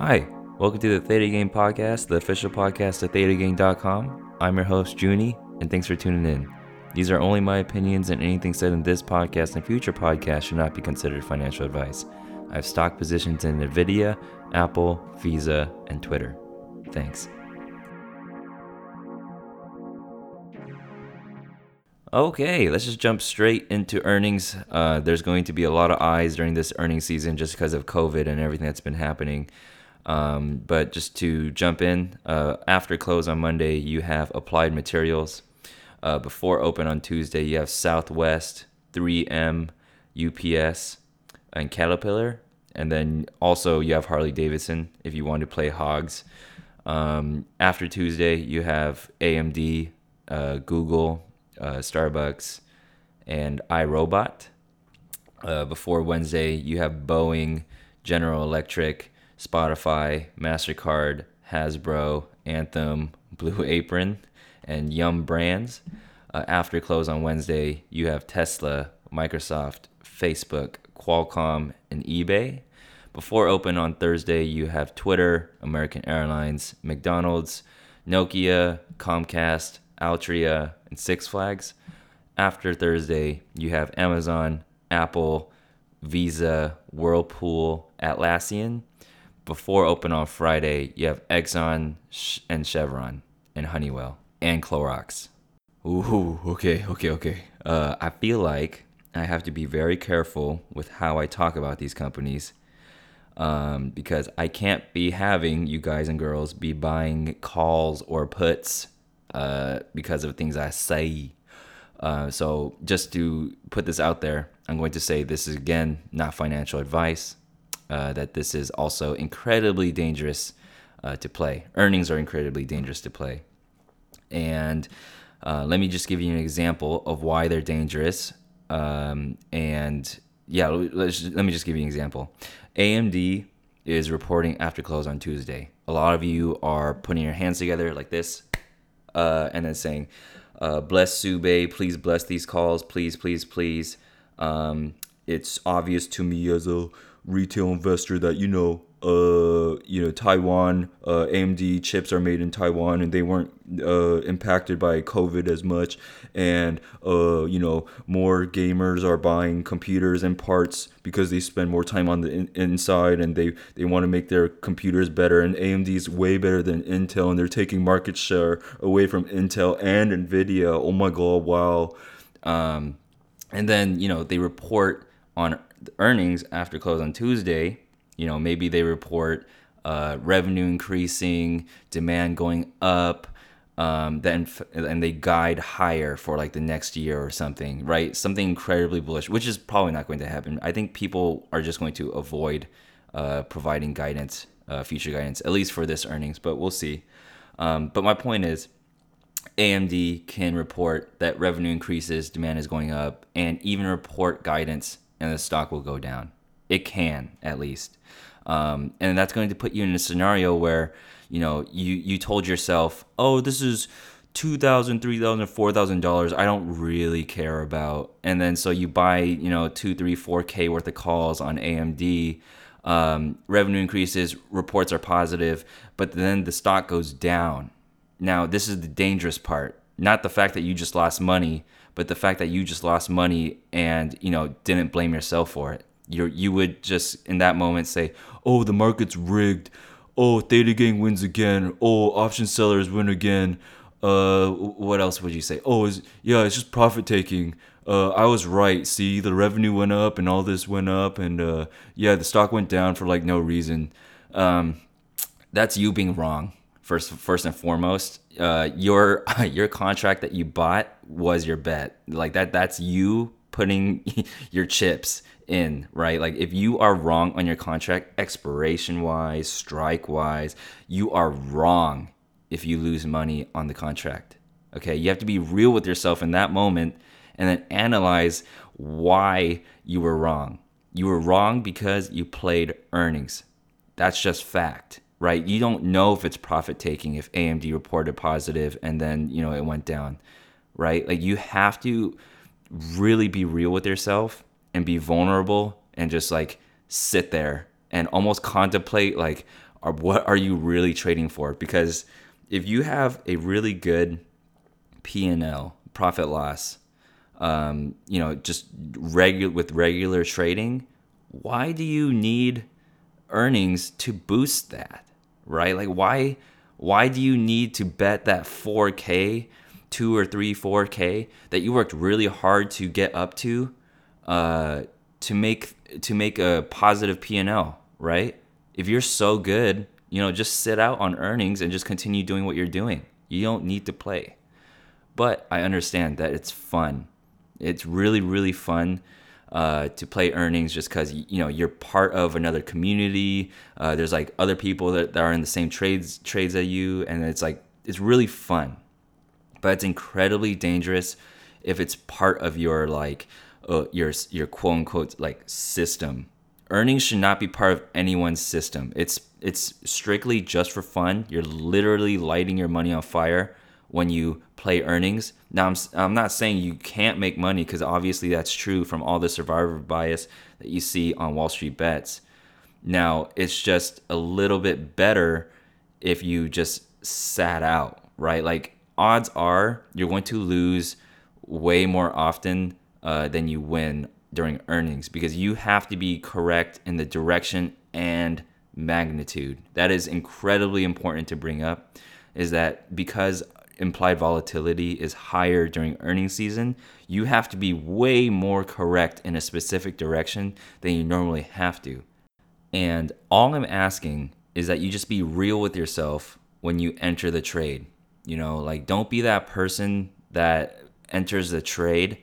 Hi, welcome to the Theta Gang Podcast, the official podcast at ThetaGang.com. I'm your host, Junie, and thanks for tuning in. These are only my opinions, and anything said in this podcast and future podcasts should not be considered financial advice. I have stock positions in NVIDIA, Apple, Visa, and Twitter. Thanks. Okay, let's just jump straight into earnings. Uh, there's going to be a lot of eyes during this earnings season just because of COVID and everything that's been happening. Um, but just to jump in, uh, after close on Monday, you have Applied Materials. Uh, before open on Tuesday, you have Southwest, 3M, UPS, and Caterpillar. And then also you have Harley Davidson if you want to play hogs. Um, after Tuesday, you have AMD, uh, Google, uh, Starbucks, and iRobot. Uh, before Wednesday, you have Boeing, General Electric, Spotify, MasterCard, Hasbro, Anthem, Blue Apron, and Yum Brands. Uh, after close on Wednesday, you have Tesla, Microsoft, Facebook, Qualcomm, and eBay. Before open on Thursday, you have Twitter, American Airlines, McDonald's, Nokia, Comcast, Altria, and Six Flags. After Thursday, you have Amazon, Apple, Visa, Whirlpool, Atlassian. Before open on Friday, you have Exxon and Chevron and Honeywell and Clorox. Ooh, okay, okay, okay. Uh, I feel like I have to be very careful with how I talk about these companies um, because I can't be having you guys and girls be buying calls or puts uh, because of things I say. Uh, so just to put this out there, I'm going to say this is again not financial advice. Uh, that this is also incredibly dangerous uh, to play. Earnings are incredibly dangerous to play, and uh, let me just give you an example of why they're dangerous. Um, and yeah, let me just give you an example. AMD is reporting after close on Tuesday. A lot of you are putting your hands together like this, uh, and then saying, uh, "Bless Sube, please bless these calls, please, please, please." Um, it's obvious to me as a retail investor that you know uh, you know Taiwan uh, AMD chips are made in Taiwan and they weren't uh, impacted by COVID as much. And uh, you know more gamers are buying computers and parts because they spend more time on the in- inside and they they want to make their computers better. And AMD is way better than Intel and they're taking market share away from Intel and Nvidia. Oh my god wow. Um, and then you know they report on earnings after close on Tuesday, you know, maybe they report uh, revenue increasing, demand going up, um, then and they guide higher for like the next year or something, right? Something incredibly bullish, which is probably not going to happen. I think people are just going to avoid uh, providing guidance, uh, future guidance, at least for this earnings, but we'll see. Um, but my point is, AMD can report that revenue increases, demand is going up, and even report guidance and the stock will go down. It can, at least. Um, and that's going to put you in a scenario where, you know, you, you told yourself, oh, this is $2,000, $3,000, $4,000 I don't really care about. And then so you buy, you know, two, three, four K worth of calls on AMD. Um, revenue increases, reports are positive, but then the stock goes down. Now, this is the dangerous part. Not the fact that you just lost money, but the fact that you just lost money and you know didn't blame yourself for it. You you would just in that moment say oh the market's rigged. Oh theta gang wins again. Oh option sellers win again. Uh what else would you say? Oh is yeah it's just profit taking. Uh, I was right. See, the revenue went up and all this went up, and uh, yeah, the stock went down for like no reason. Um, that's you being wrong first first and foremost uh, your your contract that you bought was your bet. Like that that's you putting your chips in right? Like if you are wrong on your contract expiration wise strike wise you are wrong if you lose money on the contract okay? You have to be real with yourself in that moment and then analyze why you were wrong. You were wrong because you played earnings. That's just fact right? You don't know if it's profit taking if AMD reported positive and then, you know, it went down, right? Like you have to really be real with yourself and be vulnerable and just like sit there and almost contemplate like or what are you really trading for? Because if you have a really good P&L, profit loss, um, you know, just regular with regular trading, why do you need earnings to boost that? Right? Like why why do you need to bet that 4k, 2 or 3 4k that you worked really hard to get up to uh, to make to make a positive P&L, right? If you're so good, you know, just sit out on earnings and just continue doing what you're doing. You don't need to play. But I understand that it's fun. It's really, really fun uh, to play earnings just because you know you're part of another community. Uh, there's like other people that, that are in the same trades trades as you, and it's like it's really fun. But it's incredibly dangerous if it's part of your like uh, your your quote unquote like system. Earnings should not be part of anyone's system. It's it's strictly just for fun. You're literally lighting your money on fire when you play earnings. Now, I'm, I'm not saying you can't make money because obviously that's true from all the survivor bias that you see on Wall Street bets. Now, it's just a little bit better if you just sat out, right? Like, odds are you're going to lose way more often uh, than you win during earnings because you have to be correct in the direction and magnitude. That is incredibly important to bring up. Is that because implied volatility is higher during earnings season, you have to be way more correct in a specific direction than you normally have to. And all I'm asking is that you just be real with yourself when you enter the trade. You know, like don't be that person that enters the trade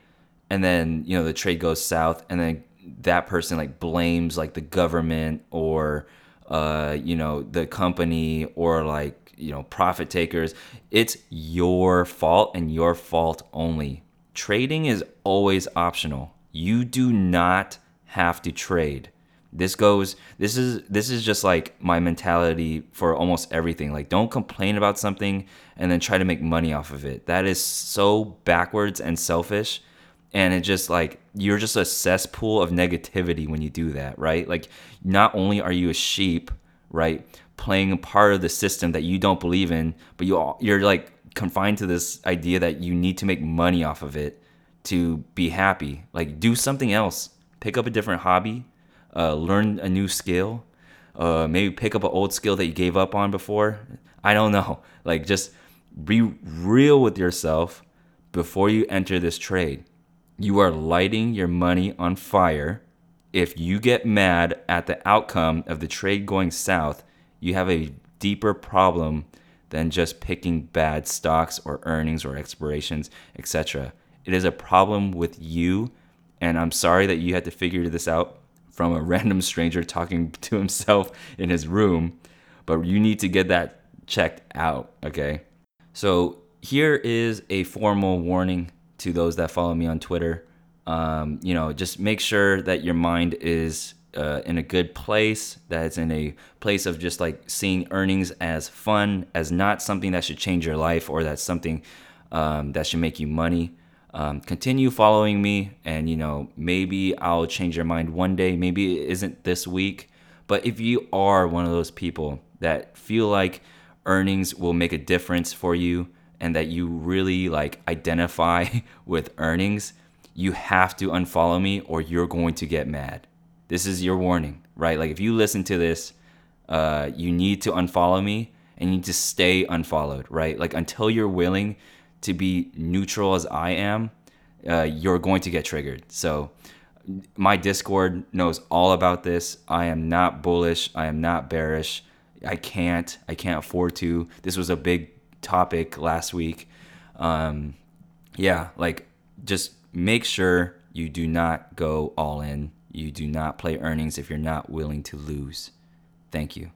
and then, you know, the trade goes south and then that person like blames like the government or uh, you know, the company or like you know profit takers it's your fault and your fault only. Trading is always optional. You do not have to trade. This goes this is this is just like my mentality for almost everything. Like don't complain about something and then try to make money off of it. That is so backwards and selfish. And it just like you're just a cesspool of negativity when you do that right? Like not only are you a sheep right playing a part of the system that you don't believe in, but you you're like confined to this idea that you need to make money off of it to be happy. Like do something else. Pick up a different hobby, uh, learn a new skill, uh, maybe pick up an old skill that you gave up on before. I don't know. Like just be real with yourself before you enter this trade. You are lighting your money on fire. If you get mad at the outcome of the trade going south, you have a deeper problem than just picking bad stocks or earnings or expirations, etc. It is a problem with you, and I'm sorry that you had to figure this out from a random stranger talking to himself in his room, but you need to get that checked out, okay? So, here is a formal warning to those that follow me on Twitter. Um, you know, just make sure that your mind is uh, in a good place, that it's in a place of just like seeing earnings as fun, as not something that should change your life or that's something um, that should make you money. Um, continue following me, and you know, maybe I'll change your mind one day. Maybe it isn't this week, but if you are one of those people that feel like earnings will make a difference for you and that you really like identify with earnings, you have to unfollow me or you're going to get mad this is your warning, right? Like if you listen to this, uh, you need to unfollow me and you need to stay unfollowed, right? Like until you're willing to be neutral as I am, uh, you're going to get triggered. So my Discord knows all about this. I am not bullish. I am not bearish. I can't. I can't afford to. This was a big topic last week. Um, yeah, like just make sure you do not go all in you do not play earnings if you're not willing to lose. Thank you.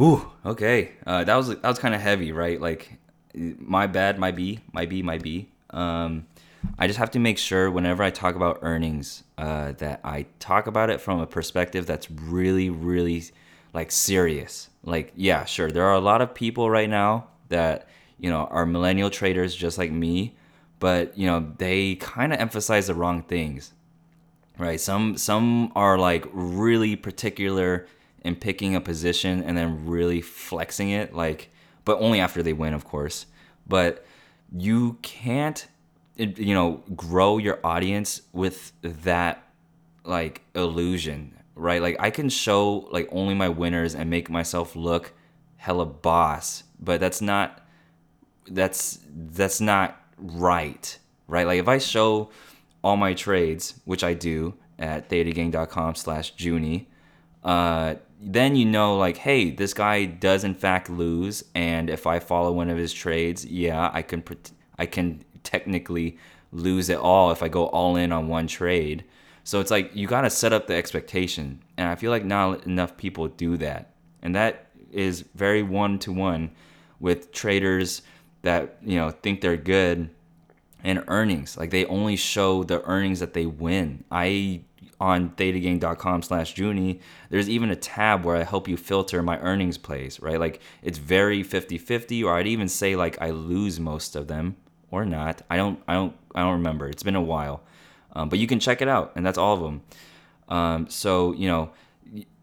Ooh, okay. Uh, that was that was kind of heavy, right? Like, my bad, my B, my B, my B. Um, I just have to make sure whenever I talk about earnings uh, that I talk about it from a perspective that's really, really like serious. Like, yeah, sure, there are a lot of people right now that you know are millennial traders just like me, but you know they kind of emphasize the wrong things, right? Some some are like really particular in picking a position and then really flexing it, like, but only after they win, of course. But you can't you know grow your audience with that like illusion right? Like i can show like only my winners and make myself look hella boss but that's not that's that's not right right? Like if i show all my trades which i do at thetagang.com slash junie uh, then you know like hey this guy does in fact lose and if i follow one of his trades yeah i can i can technically lose it all if I go all in on one trade. So it's like you got to set up the expectation. And I feel like not enough people do that. And that is very one to one with traders that, you know, think they're good and earnings. Like they only show the earnings that they win. I on thetagang.com slash Junie, there's even a tab where I help you filter my earnings plays, right? Like it's very 50-50, or I'd even say like I lose most of them or not. I don't I don't I don't remember. It's been a while, um, but you can check it out, and that's all of them. Um, so you know,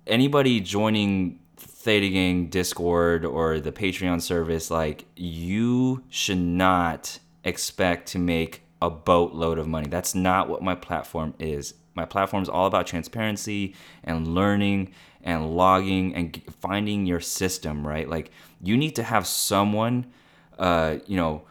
anybody joining Theta Gang Discord or the Patreon service, like you should not expect to make a boatload of money. That's not what my platform is. My platform is all about transparency and learning and logging and finding your system, right? Like you need to have someone, uh, you know,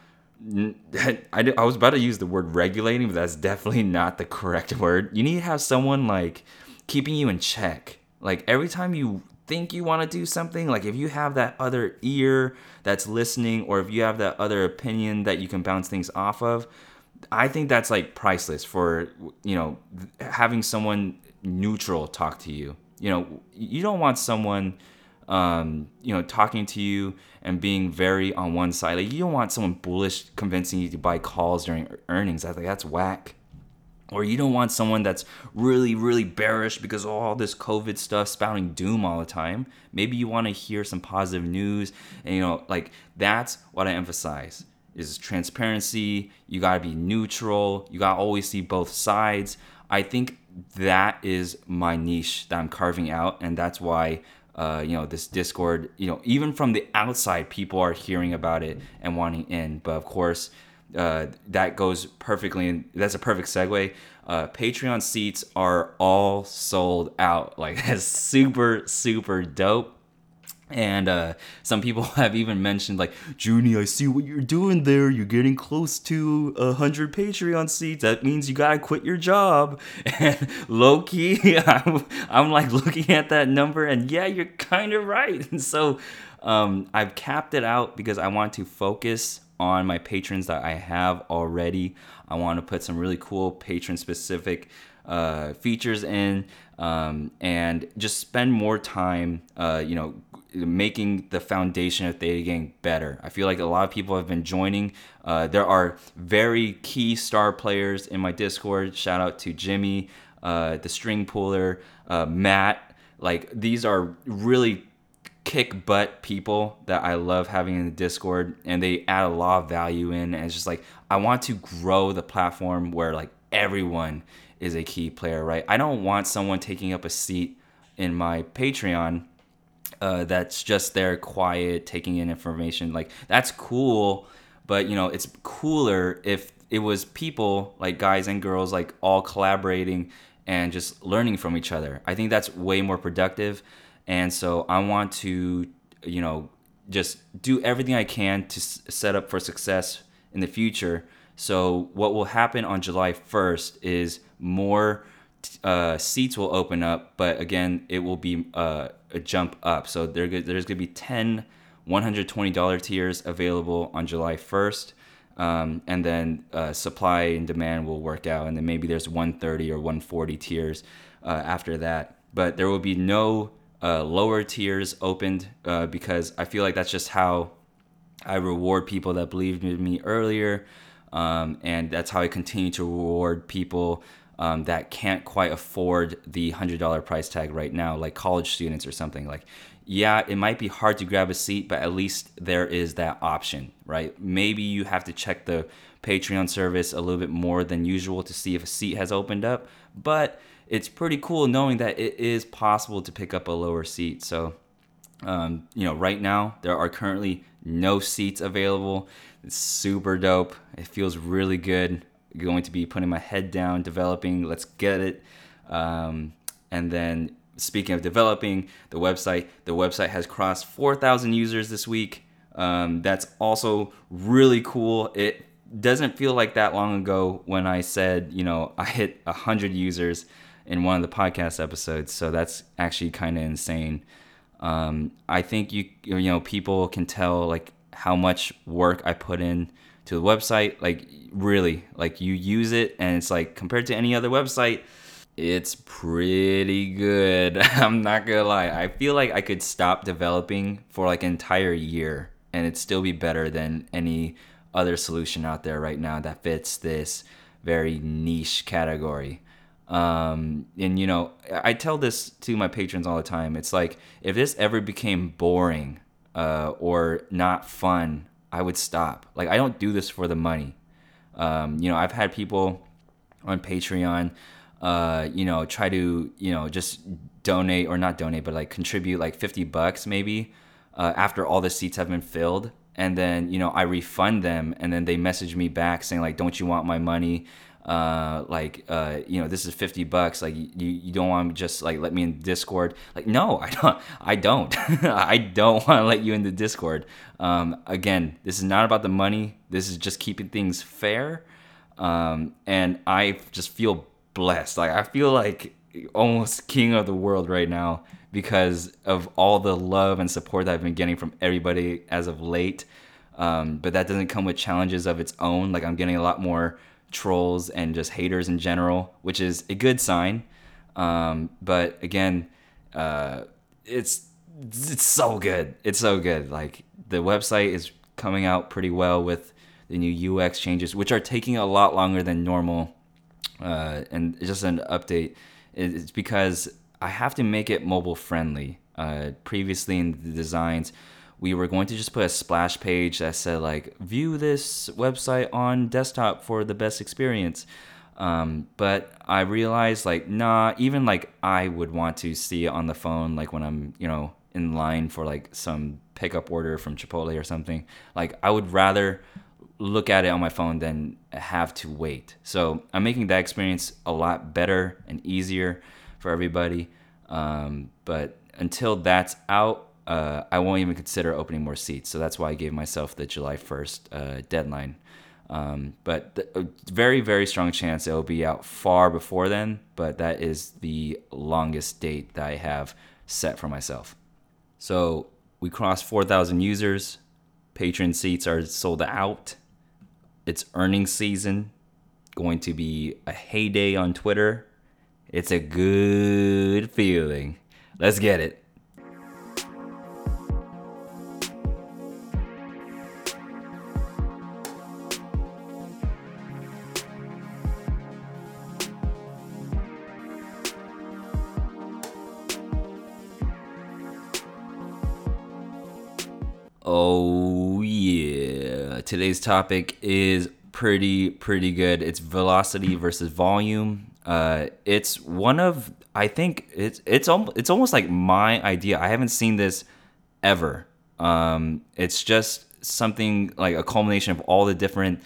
I, I was about to use the word regulating, but that's definitely not the correct word. You need to have someone like keeping you in check. Like every time you think you want to do something, like if you have that other ear that's listening, or if you have that other opinion that you can bounce things off of, I think that's like priceless for you know having someone neutral talk to you. You know, you don't want someone um, you know, talking to you and being very on one side. Like you don't want someone bullish convincing you to buy calls during earnings. I think that's whack. Or you don't want someone that's really, really bearish because of all this COVID stuff, spouting doom all the time. Maybe you want to hear some positive news, and you know, like that's what I emphasize is transparency. You gotta be neutral. You gotta always see both sides. I think that is my niche that I'm carving out, and that's why uh, you know this discord you know even from the outside people are hearing about it and wanting in but of course uh, that goes perfectly and that's a perfect segue uh, patreon seats are all sold out like that's super super dope and uh, some people have even mentioned, like, Junie, I see what you're doing there. You're getting close to a hundred Patreon seats. That means you gotta quit your job. And low key, I'm, I'm like looking at that number, and yeah, you're kind of right. And so um, I've capped it out because I want to focus on my patrons that I have already. I want to put some really cool patron specific uh, features in um, and just spend more time, uh, you know, making the foundation of Theta Gang better. I feel like a lot of people have been joining. Uh, there are very key star players in my Discord. Shout out to Jimmy, uh, the string puller, uh, Matt. Like these are really kick butt people that I love having in the Discord, and they add a lot of value in. And it's just like I want to grow the platform where like everyone is a key player, right? I don't want someone taking up a seat in my Patreon uh, that's just there quiet taking in information like that's cool but you know it's cooler if it was people like guys and girls like all collaborating and just learning from each other i think that's way more productive and so i want to you know just do everything i can to s- set up for success in the future so what will happen on july 1st is more uh, seats will open up, but again, it will be uh, a jump up. So there, there's going to be 10 $120 tiers available on July 1st. Um, and then uh, supply and demand will work out. And then maybe there's 130 or 140 tiers uh, after that. But there will be no uh, lower tiers opened uh, because I feel like that's just how I reward people that believed in me earlier. um, and that's how I continue to reward people um, that can't quite afford the hundred dollar price tag right now, like college students or something. Like, yeah, it might be hard to grab a seat, but at least there is that option, right? Maybe you have to check the Patreon service a little bit more than usual to see if a seat has opened up, but it's pretty cool knowing that it is possible to pick up a lower seat. So, um, you know, right now there are currently no seats available. It's super dope. It feels really good. Going to be putting my head down, developing. Let's get it. Um, and then speaking of developing the website, the website has crossed 4,000 users this week. Um, that's also really cool. It doesn't feel like that long ago when I said, you know, I hit 100 users in one of the podcast episodes. So that's actually kind of insane. Um, I think you you know people can tell like how much work I put in to the website. Like really, like you use it and it's like compared to any other website, it's pretty good. I'm not gonna lie. I feel like I could stop developing for like an entire year and it'd still be better than any other solution out there right now that fits this very niche category. Um, and you know, I tell this to my patrons all the time. It's like if this ever became boring uh, or not fun, I would stop. Like I don't do this for the money. Um, you know, I've had people on Patreon, uh, you know, try to you know just donate or not donate, but like contribute like fifty bucks maybe uh, after all the seats have been filled and then you know I refund them, and then they message me back saying like, "Don't you want my money?" Uh, like uh, you know this is 50 bucks like you, you don't want to just like let me in discord. Like no i don't i don't. I don't want to let you in the discord. Um, again this is not about the money. This is just keeping things fair. Um, and i just feel blessed. Like i feel like almost king of the world right now because of all the love and support that I've been getting from everybody as of late. Um, but that doesn't come with challenges of its own. Like I'm getting a lot more trolls and just haters in general, which is a good sign. Um, but again, uh, it's it's so good. It's so good. Like the website is coming out pretty well with the new UX changes, which are taking a lot longer than normal. Uh, and just an update. It's because I have to make it mobile friendly. Uh, previously in the designs, we were going to just put a splash page that said like view this website on desktop for the best experience. Um, but I realized like nah, even like I would want to see it on the phone, like when I'm you know in line for like some pickup order from Chipotle or something. Like I would rather look at it on my phone than have to wait. So I'm making that experience a lot better and easier for everybody. Um, but until that's out, uh, I won't even consider opening more seats. So that's why I gave myself the July 1st uh, deadline. Um, but the, a very, very strong chance it will be out far before then. But that is the longest date that I have set for myself. So we crossed 4,000 users. Patron seats are sold out. It's earnings season. Going to be a heyday on Twitter it's a good feeling. Let's get it. Yeah. Today's topic is pretty, pretty good. It's velocity versus volume. Uh, it's one of I think it's it's almost it's almost like my idea. I haven't seen this ever. Um, it's just something like a culmination of all the different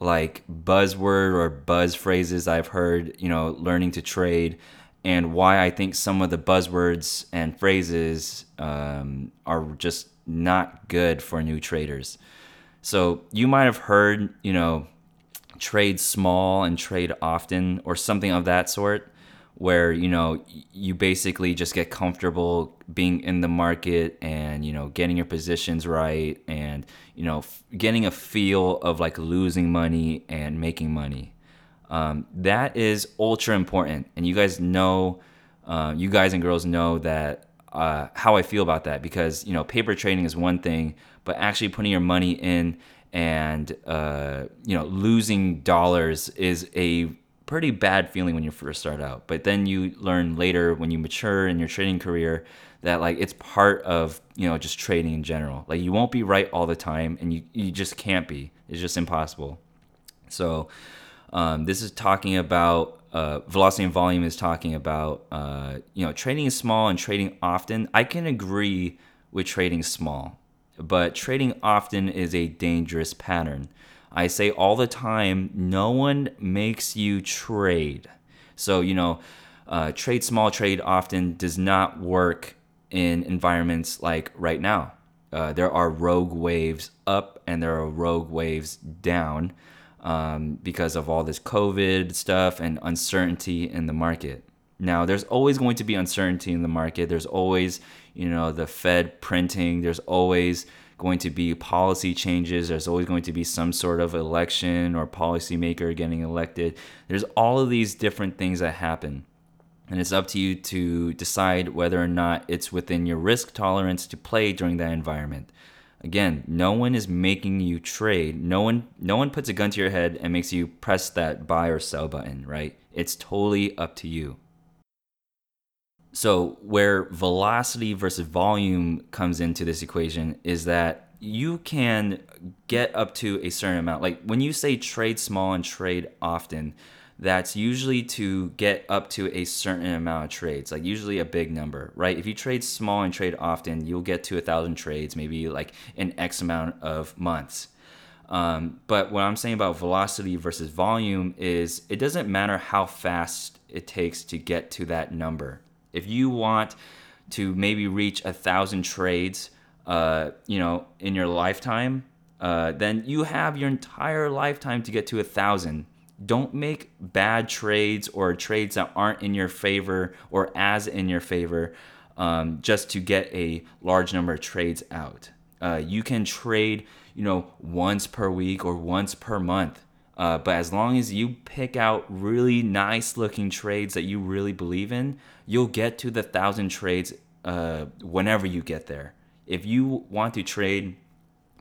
like buzzword or buzz phrases I've heard. You know, learning to trade, and why I think some of the buzzwords and phrases um, are just not good for new traders. So you might have heard, you know, trade small and trade often or something of that sort where you know you basically just get comfortable being in the market and you know getting your positions right and you know f- getting a feel of like losing money and making money um, that is ultra important and you guys know uh, you guys and girls know that uh, how i feel about that because you know paper trading is one thing but actually putting your money in and uh, you know losing dollars is a pretty bad feeling when you first start out. But then you learn later when you mature in your trading career that like it's part of you know just trading in general. Like you won't be right all the time and you, you just can't be. It's just impossible. So um, this is talking about uh, velocity and volume is talking about uh, you know trading small and trading often i can agree with trading small but trading often is a dangerous pattern. I say all the time, no one makes you trade. So, you know, uh, trade small, trade often does not work in environments like right now. Uh, there are rogue waves up and there are rogue waves down um, because of all this COVID stuff and uncertainty in the market. Now, there's always going to be uncertainty in the market. There's always, you know, the Fed printing. There's always going to be policy changes. There's always going to be some sort of election or policymaker getting elected. There's all of these different things that happen. And it's up to you to decide whether or not it's within your risk tolerance to play during that environment. Again, no one is making you trade. No one no one puts a gun to your head and makes you press that buy or sell button, right? It's totally up to you. So, where velocity versus volume comes into this equation is that you can get up to a certain amount. Like when you say trade small and trade often, that's usually to get up to a certain amount of trades, like usually a big number, right? If you trade small and trade often, you'll get to a thousand trades, maybe like in X amount of months. Um, but what I'm saying about velocity versus volume is it doesn't matter how fast it takes to get to that number. If you want to maybe reach a thousand trades, uh, you know, in your lifetime, uh, then you have your entire lifetime to get to a thousand. Don't make bad trades or trades that aren't in your favor or as in your favor um, just to get a large number of trades out. Uh, you can trade, you know, once per week or once per month. Uh, but as long as you pick out really nice looking trades that you really believe in, you'll get to the thousand trades uh, whenever you get there. If you want to trade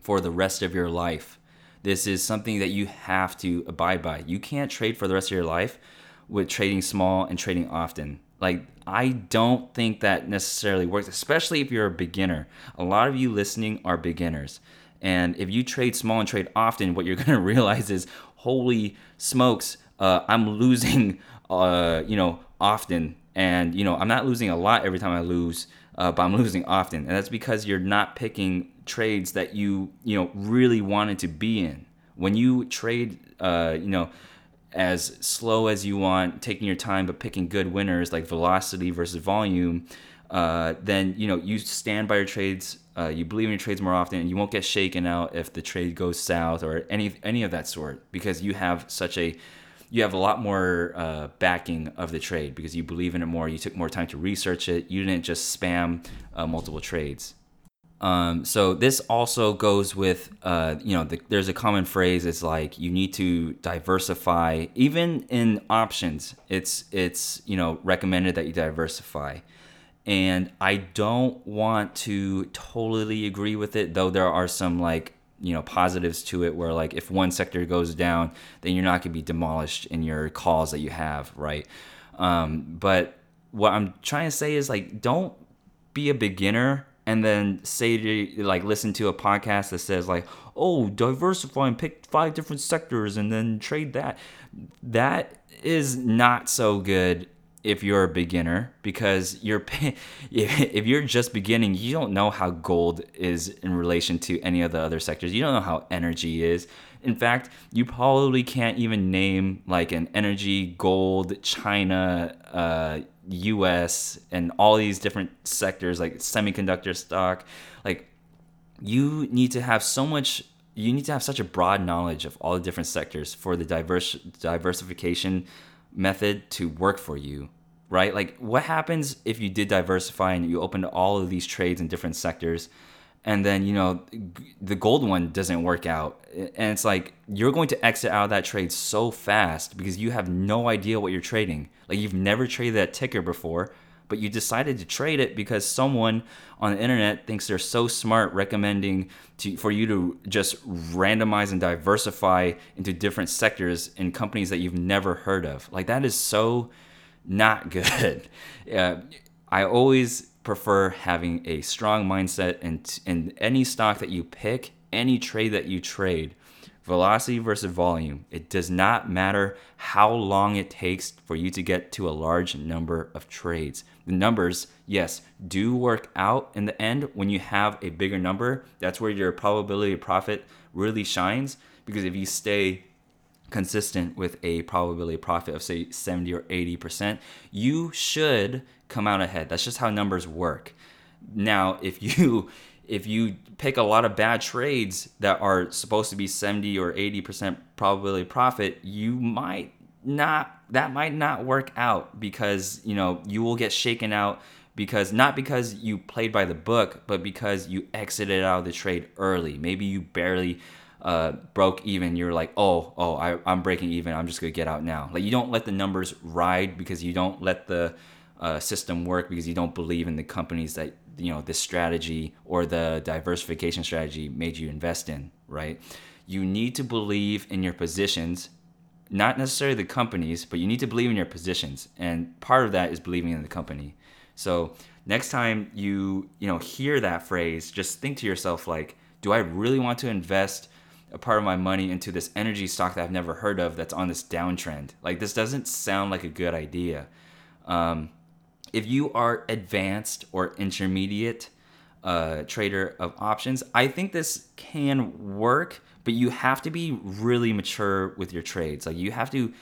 for the rest of your life, this is something that you have to abide by. You can't trade for the rest of your life with trading small and trading often. Like, I don't think that necessarily works, especially if you're a beginner. A lot of you listening are beginners. And if you trade small and trade often, what you're going to realize is, holy smokes, uh, I'm losing, uh, you know, often. And, you know, I'm not losing a lot every time I lose, uh, but I'm losing often. And that's because you're not picking trades that you, you know, really wanted to be in. When you trade, uh, you know, as slow as you want, taking your time, but picking good winners like velocity versus volume, uh, then you know you stand by your trades. Uh, you believe in your trades more often, and you won't get shaken out if the trade goes south or any any of that sort because you have such a you have a lot more uh, backing of the trade because you believe in it more. You took more time to research it. You didn't just spam uh, multiple trades. Um, so this also goes with, uh, you know, the, there's a common phrase. It's like you need to diversify. Even in options, it's it's you know recommended that you diversify and I don't want to totally agree with it, though there are some like you know positives to it where like if one sector goes down then you're not going to be demolished in your calls that you have right um, but what i'm trying to say is like don't be a beginner and then say to like listen to a podcast that says like oh diversify and pick five different sectors and then trade that. That is not so good if you're a beginner because you're if you're just beginning you don't know how gold is in relation to any of the other sectors. You don't know how energy is. In fact you probably can't even name like an energy gold china uh, us and all these different sectors like semiconductor stock like you need to have so much you need to have such a broad knowledge of all the different sectors for the diverse diversification method to work for you, right? Like, what happens if you did diversify and you opened all of these trades in different sectors, and then you know the gold one doesn't work out, and it's like you're going to exit out of that trade so fast because you have no idea what you're trading. Like, you've never traded that ticker before, but you decided to trade it because someone on the internet thinks they're so smart recommending to, for you to just randomize and diversify into different sectors in companies that you've never heard of. Like that is so not good. uh, I always prefer having a strong mindset and in any stock that you pick, any trade that you trade velocity versus volume. It does not matter how long it takes for you to get to a large number of trades. The numbers, yes, do work out in the end when you have a bigger number. That's where your probability of profit really shines because if you stay consistent with a probability of profit of say 70 or 80%, you should come out ahead. That's just how numbers work. Now, if you if you pick a lot of bad trades that are supposed to be 70 or 80% probability profit, you might not that might not work out because, you know, you will get shaken out because not because you played by the book, but because you exited out of the trade early. Maybe you barely uh, broke even. You're like, oh, oh, I, I'm breaking even. I'm just gonna get out now. Like you don't let the numbers ride because you don't let the uh, system work because you don't believe in the companies that you know this strategy or the diversification strategy made you invest in right? You need to believe in your positions not necessarily the companies but you need to believe in your positions. And part of that is believing in the company. So next time you you know hear that phrase just think to yourself like do i really want to invest a part of my money into this energy stock that i've never heard of that's on this downtrend? Like this doesn't sound like a good idea. Um, if you are advanced or intermediate uh, trader of options, I think this can work, but you have to be really mature with your trades. Like you have to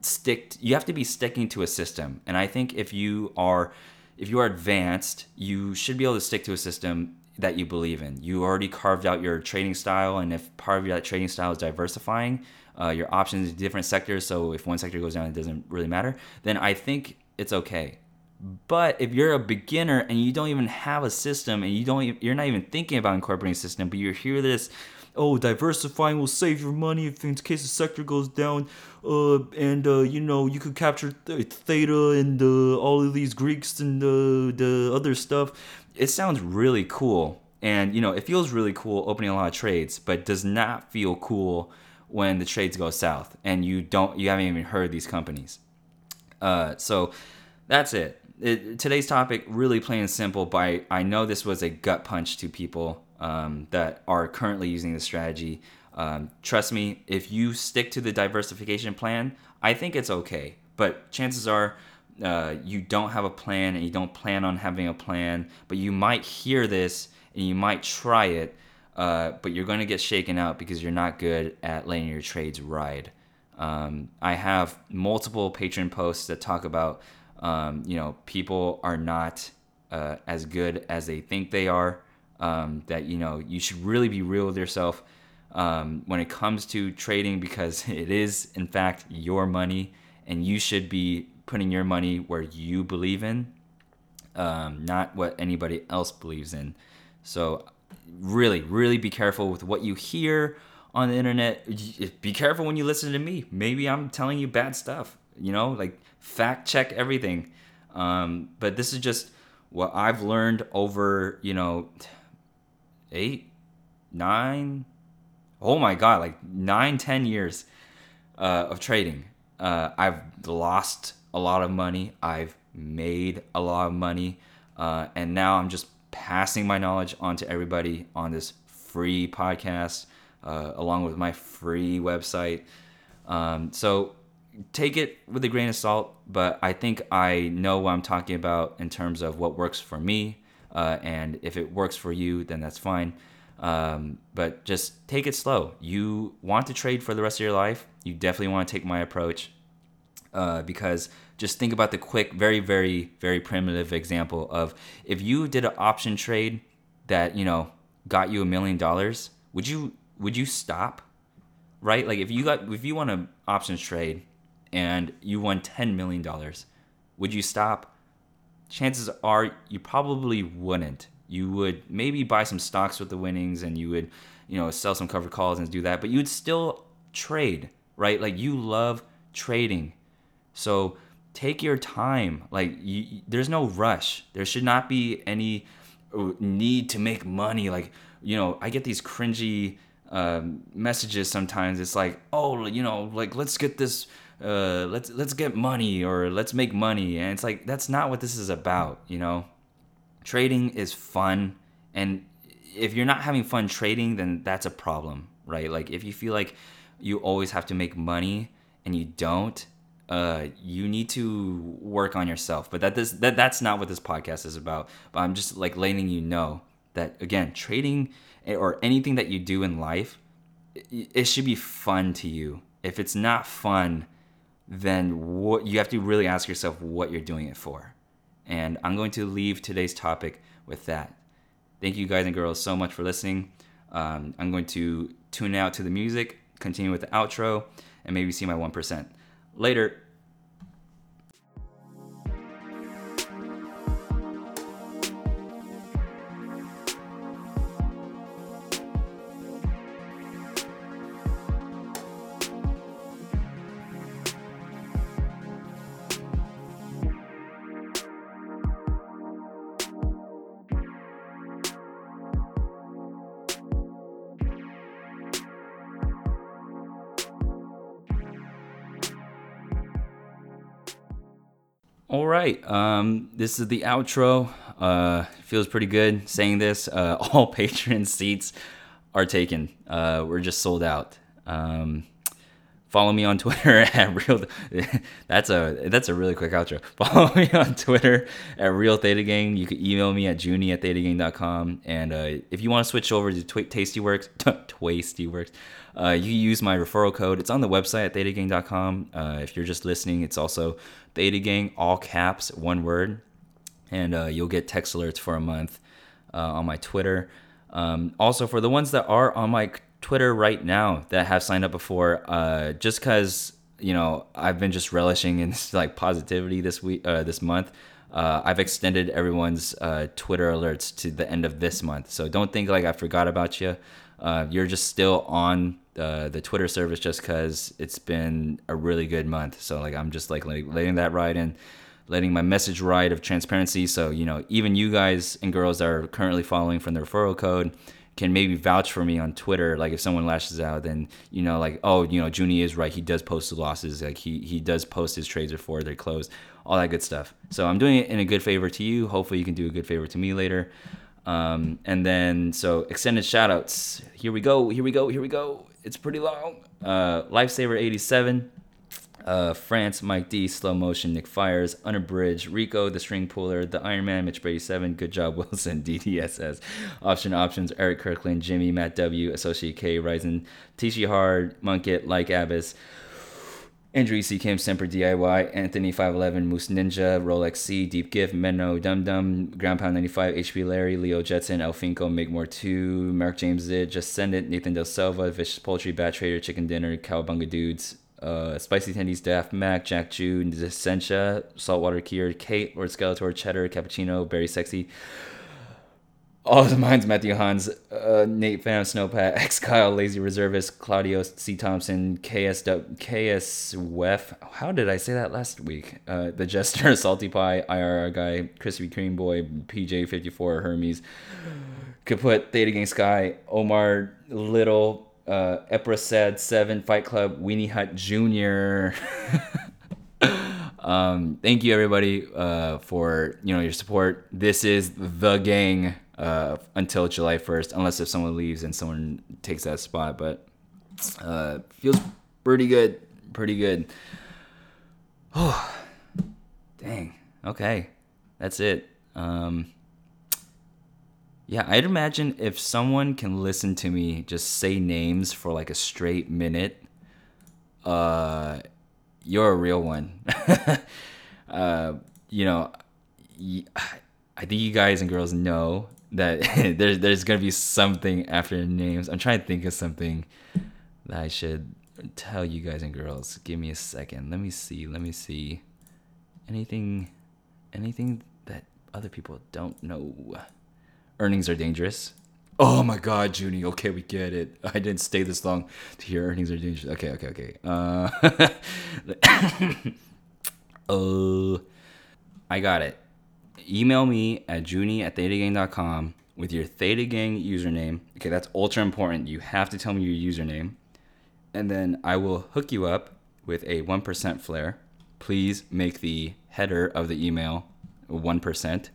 stick, you have to be sticking to a system. And I think if you are, if you are advanced, you should be able to stick to a system that you believe in. You already carved out your trading style, and if part of that trading style is diversifying uh, your options in different sectors, so if one sector goes down, it doesn't really matter. Then I think it's okay. But if you're a beginner and you don't even have a system and you don't you're not even thinking about incorporating a system, but you hear this, oh, diversifying will save your money if in case the sector goes down, uh, and uh, you know you could capture th- theta and uh, all of these Greeks and uh, the other stuff. It sounds really cool, and you know it feels really cool opening a lot of trades, but does not feel cool when the trades go south and you don't you haven't even heard these companies. Uh, so that's it it, today's topic really plain and simple. But I, know this was a gut punch to people um, that are currently using the strategy. Um, trust me, if you stick to the diversification plan, I think it's okay. But chances are uh, you don't have a plan and you don't plan on having a plan. But you might hear this and you might try it, uh, but you're going to get shaken out because you're not good at letting your trades ride. Um, I have multiple Patreon posts that talk about um, you know, people are not uh, as good as they think they are. Um, that you know, you should really be real with yourself um, when it comes to trading because it is, in fact, your money, and you should be putting your money where you believe in, um, not what anybody else believes in. So, really, really be careful with what you hear on the internet. Be careful when you listen to me. Maybe I'm telling you bad stuff. You know, like fact check everything. Um, but this is just what I've learned over, you know, eight, nine, oh my God, like nine, ten years uh, of trading. Uh, I've lost a lot of money. I've made a lot of money. Uh, and now I'm just passing my knowledge on to everybody on this free podcast, uh, along with my free website. Um, so take it with a grain of salt, but I think I know what I'm talking about in terms of what works for me. Uh, and if it works for you, then that's fine. Um, but just take it slow. You want to trade for the rest of your life, you definitely want to take my approach uh, because just think about the quick, very, very, very primitive example of if you did an option trade that you know got you a million dollars, would you would you stop? Right? Like if you got if you want an options trade and you won $10 million, would you stop? Chances are you probably wouldn't. You would maybe buy some stocks with the winnings and you would, you know, sell some covered calls and do that, but you'd still trade, right? Like you love trading. So take your time. Like you, there's no rush. There should not be any uh, need to make money. Like you know, I get these cringy um, messages sometimes. It's like, oh, you know, like let's get this. Uh, let's let's get money or let's make money, and it's like that's not what this is about. You know, trading is fun, and if you're not having fun trading, then that's a problem, right? Like if you feel like you always have to make money and you don't, uh, you need to work on yourself. But that this that that's not what this podcast is about. But I'm just like letting you know that again, trading or anything that you do in life, it, it should be fun to you. If it's not fun, then what you have to really ask yourself what you're doing it for. And I'm going to leave today's topic with that. Thank you guys and girls so much for listening. Um, I'm going to tune out to the music, continue with the outro, and maybe see my 1%. Later. All right. Um, this is the outro. Uh, feels pretty good saying this. Uh, all patron seats are taken. Uh, we're just sold out. Um, follow me on Twitter at real. that's a that's a really quick outro. Follow me on Twitter at real theta gang. You can email me at junie at thetagang.com. And uh, if you want to switch over to Tw- Tastyworks, Tastyworks, uh, you use my referral code. It's on the website at thetagang.com. Uh, if you're just listening, it's also Theta Gang, all caps, one word, and uh, you'll get text alerts for a month uh, on my Twitter. Um, also, for the ones that are on my Twitter right now that have signed up before, uh, just because you know I've been just relishing in this, like positivity this week, uh, this month. Uh, I've extended everyone's uh, Twitter alerts to the end of this month, so don't think like I forgot about you. you're just still on uh, the Twitter service just because it's been a really good month. So like I'm just like letting, that ride and letting my message ride of transparency. So you know even you guys and girls that are currently following from the referral code can maybe vouch for me on Twitter. Like if someone lashes out, then you know like oh you know Junie is right. He does post the losses. Like he he does post his trades before they're closed. All that good stuff. So I'm doing it in a good favor to you. Hopefully you can do a good favor to me later. Um, and then so extended shoutouts. Here we go. Here we go. Here we go. It's pretty long. Uh, Lifesaver 87. Uh, France, Mike D, Slow Motion, Nick Fires, Unabridged, Rico, The String Puller, The Iron Man, Mitch Brady 7, Good Job Wilson, DDSS, Option Options, Eric Kirkland, Jimmy, Matt W, Associate K, Ryzen, Tishi Hard, Munkit, Like Abbas, Andrew EC Kim, Semper DIY, Anthony 511, Moose Ninja, Rolex C, Deep Gift, Menno, Dum Dum, Ground Pound 95, HP Larry, Leo Jetson, Elfinko, Make More 2, Mark James Zid, Just Send It, Nathan Del Selva, Vicious Poultry, Bat Trader, Chicken Dinner, Cowabunga Dudes, uh, Spicy Tendies, Daft Mac, Jack Jew, Essentia, Saltwater Kier, Kate, Lord Skeletor, Cheddar, Cappuccino, Very Sexy, all the minds Matthew Hans, uh, Nate Pham, Snowpat, X Kyle, Lazy Reservist, Claudio C. Thompson, KS, KS Wef. How did I say that last week? Uh, the Jester, Salty Pie, IRR Guy, Crispy Cream Boy, PJ54, Hermes, Kaput, Theta Gang Sky, Omar Little, uh, Epra Sad 7, Fight Club, Weenie Hut Jr. um, thank you everybody uh, for you know your support. This is the gang uh, until July 1st, unless if someone leaves and someone takes that spot. But uh, feels pretty good, pretty good. Oh, dang. Okay, that's it. Um, yeah, I'd imagine if someone can listen to me just say names for like a straight minute, uh, you're a real one. uh, you know, I think you guys and girls know that there's there's gonna be something after names. I'm trying to think of something that I should tell you guys and girls. Give me a second. Let me see. Let me see. Anything anything that other people don't know. Earnings are dangerous. Oh my god, Junie. Okay, we get it. I didn't stay this long to hear earnings are dangerous. Okay, okay, okay. Uh, Uh, I got it. Email me at junie at thetagang.com with your Theta Gang username. Okay, that's ultra important. You have to tell me your username. And then I will hook you up with a 1% flair. Please make the header of the email 1%.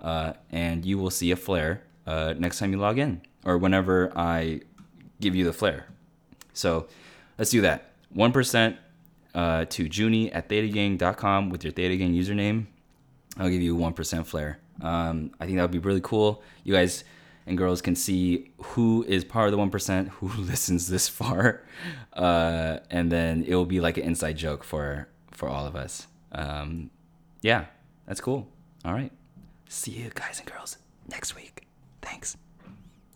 Uh, and you will see a flair uh, next time you log in or whenever I give you the flair. So let's do that. 1% uh, to Junie at thetagang.com with your Theta Gang username. I'll give you 1% flair. Um, I think that would be really cool. You guys and girls can see who is part of the 1%, who listens this far. Uh, and then it will be like an inside joke for, for all of us. Um, yeah, that's cool. All right. See you guys and girls next week. Thanks.